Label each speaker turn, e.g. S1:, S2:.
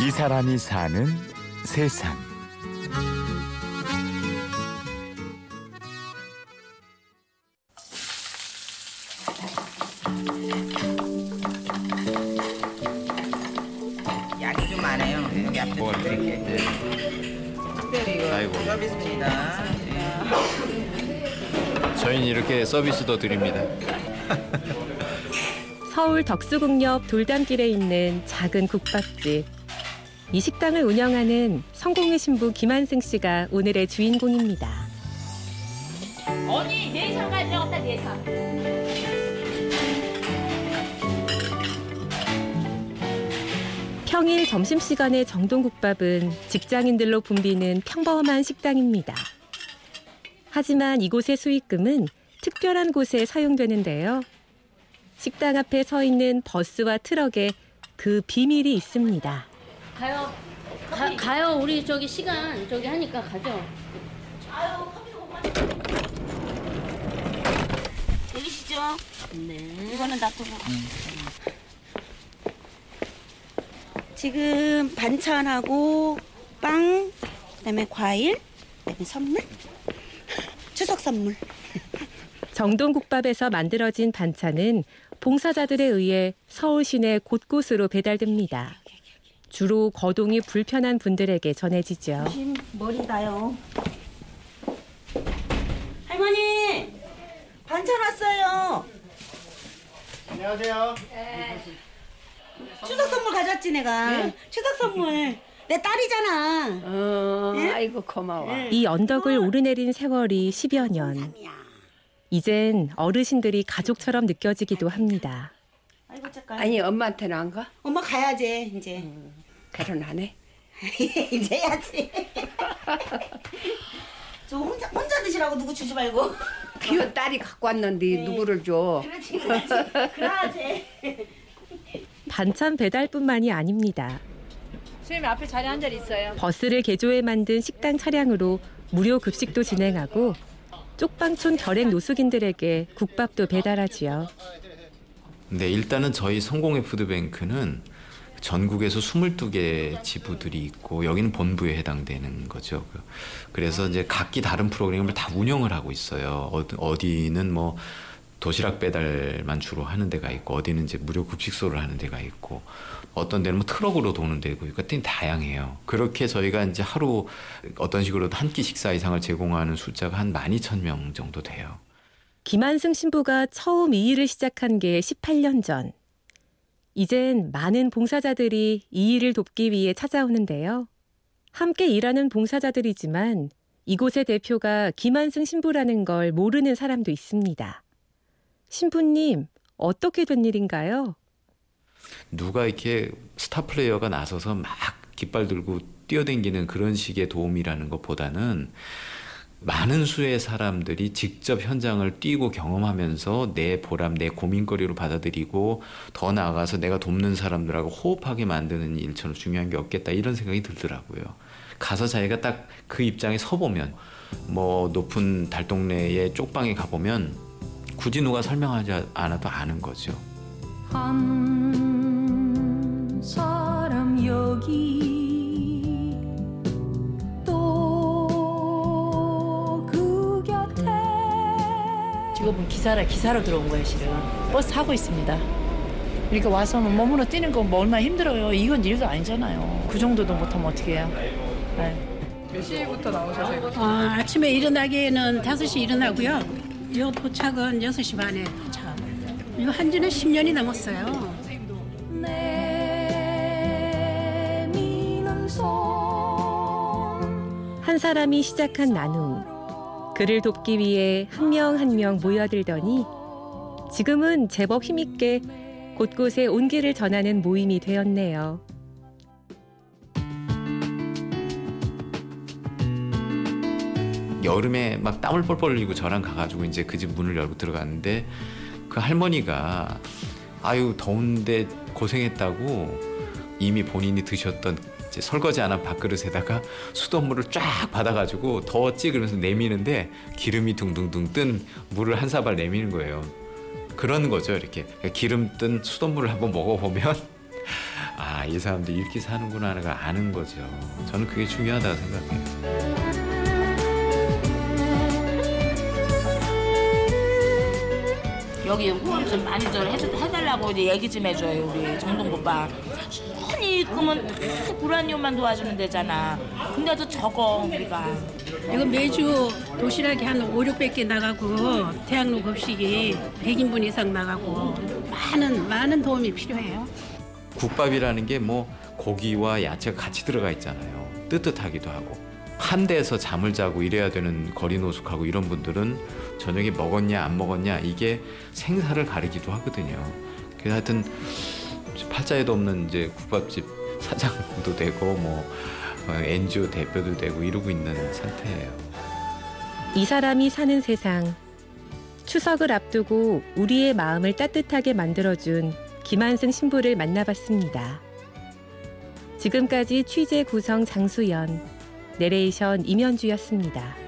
S1: 이 사람이 사는 세상.
S2: 약이 좀 많아요. 여기 앞에 드릴게.
S3: 네.
S2: 특별히 이거
S3: 아이고.
S2: 서비스입니다.
S3: 저희는 이렇게 서비스도 드립니다.
S4: 서울 덕수궁역 돌담길에 있는 작은 국밥집. 이 식당을 운영하는 성공의 신부 김한승 씨가 오늘의 주인공입니다.
S5: 언니 내상 가져갔다 내상.
S4: 평일 점심시간의 정동국밥은 직장인들로 붐비는 평범한 식당입니다. 하지만 이곳의 수익금은 특별한 곳에 사용되는데요. 식당 앞에 서 있는 버스와 트럭에 그 비밀이 있습니다.
S5: 가요. 가, 가요. 우리 저기 시간 저기 하니까 가죠.
S6: 들리시죠?
S5: 네.
S6: 이거는 놔두고. 지금 반찬하고 빵, 그다음에 과일, 그다음에 선물, 추석 선물.
S4: 정동국밥에서 만들어진 반찬은 봉사자들에 의해 서울 시내 곳곳으로 배달됩니다. 주로 거동이 불편한 분들에게 전해지죠.
S6: 조심 머리 나요. 할머니 반찬 왔어요.
S7: 안녕하세요.
S6: 추석 선물 가져왔지 내가. 추석 선물. 내 딸이잖아.
S8: 어,
S6: 예?
S8: 아이고 고마워.
S4: 이 언덕을 오르내린 세월이 10여 년. 이젠 어르신들이 가족처럼 느껴지기도 합니다.
S6: 아이고 잠깐.
S8: 아니 엄마한테는 안 가?
S6: 엄마 가야지 이제.
S8: 결혼 안 해?
S6: 이제 해야지. 저 혼자 혼자 드시라고 누구 주지 말고.
S8: 귀여 딸이 갖고 왔는데 누구를 줘?
S6: 그렇지 그렇지. 그래야지.
S4: 반찬 배달뿐만이 아닙니다.
S9: 선생님 앞에 자리 한 자리 있어요.
S4: 버스를 개조해 만든 식당 차량으로 무료 급식도 진행하고 쪽방촌 결핵 노숙인들에게 국밥도 배달하지요.
S3: 네, 일단은 저희 성공의 푸드뱅크는 전국에서 22개 지부들이 있고 여기는 본부에 해당되는 거죠. 그- 그래서 이제 각기 다른 프로그램을 다 운영을 하고 있어요. 어디- 어디는 뭐 도시락 배달만 주로 하는 데가 있고 어디는 이제 무료 급식소를 하는 데가 있고 어떤 데는 뭐 트럭으로 도는 데고 있고 그것들이 다양해요. 그렇게 저희가 이제 하루 어떤 식으로 한끼 식사 이상을 제공하는 숫자가 한 12,000명 정도 돼요.
S4: 김한승 신부가 처음 이 일을 시작한 게 18년 전. 이젠 많은 봉사자들이 이 일을 돕기 위해 찾아오는데요. 함께 일하는 봉사자들이지만 이곳의 대표가 김한승 신부라는 걸 모르는 사람도 있습니다. 신부님, 어떻게 된 일인가요?
S3: 누가 이렇게 스타 플레이어가 나서서 막 깃발 들고 뛰어댕기는 그런 식의 도움이라는 것보다는 많은 수의 사람들이 직접 현장을 뛰고 경험하면서 내 보람, 내 고민거리로 받아들이고 더 나아가서 내가 돕는 사람들하고 호흡하게 만드는 일처럼 중요한 게 없겠다 이런 생각이 들더라고요. 가서 자기가 딱 그 입장에 서보면 뭐 높은 달동네의 쪽방에 가보면 굳이 누가 설명하지 않아도 아는 거죠.
S10: 한
S9: 직업은 기사라 기사로 들어온 거예요, 실은. 버스 타고 있습니다. 이렇게 와서는 몸으로 뛰는 거뭐 얼마나 힘들어요. 이건 일도 아니잖아요. 그 정도도 못하면 어떻게 해요? 네.
S11: 아, 아침에 일어나기에는 5시 일어나고요. 요 도착은 6시 반에 도착. 이거 한 지는 10년이 넘었어요.
S4: 한 사람이 시작한 나눔. 그를 돕기 위해 한 명 한 명 모여들더니 지금은 제법 힘있게 곳곳에 온기를 전하는 모임이 되었네요.
S3: 여름에 막 땀을 뻘뻘 흘리고 저랑 가가지고 이제 그 집 문을 열고 들어갔는데 그 할머니가 아유 더운데 고생했다고 이미 본인이 드셨던 이제 설거지 안 한 밥그릇에다가 수돗물을 쫙 받아가지고 더웠지 그러면서 내미는데 기름이 둥둥둥 뜬 물을 한 사발 내미는 거예요. 그런 거죠 이렇게 기름 뜬 수돗물을 한번 먹어보면 아, 이 사람들 이렇게 사는구나를 아는 거죠. 저는 그게 중요하다고 생각해요.
S7: 여기 후원 좀 많이들 해주, 해달라고 이제 얘기 좀 해줘요 우리 정동 오빠. 그러면 다 불안이만 도와주는 데잖아. 근데도 적어 우리가.
S11: 이거 매주 도시락이 한 5, 600개 나가고 태양로 급식이 100인분 이상 나가고 많은 많은 도움이 필요해요.
S3: 국밥이라는 게 뭐 고기와 야채가 같이 들어가 있잖아요. 뜨뜻하기도 하고. 한 데에서 잠을 자고 이래야 되는 거리 노숙하고 이런 분들은 저녁에 먹었냐 안 먹었냐 이게 생사를 가리기도 하거든요. 그래서 하여튼 팔자에도 없는 이제 국밥집 사장도 되고 뭐 어, NGO 대표도 되고 이러고 있는 상태예요.
S4: 이 사람이 사는 세상. 추석을 앞두고 우리의 마음을 따뜻하게 만들어준 김한승 신부를 만나봤습니다. 지금까지 취재 구성 장수연, 내레이션 임현주였습니다.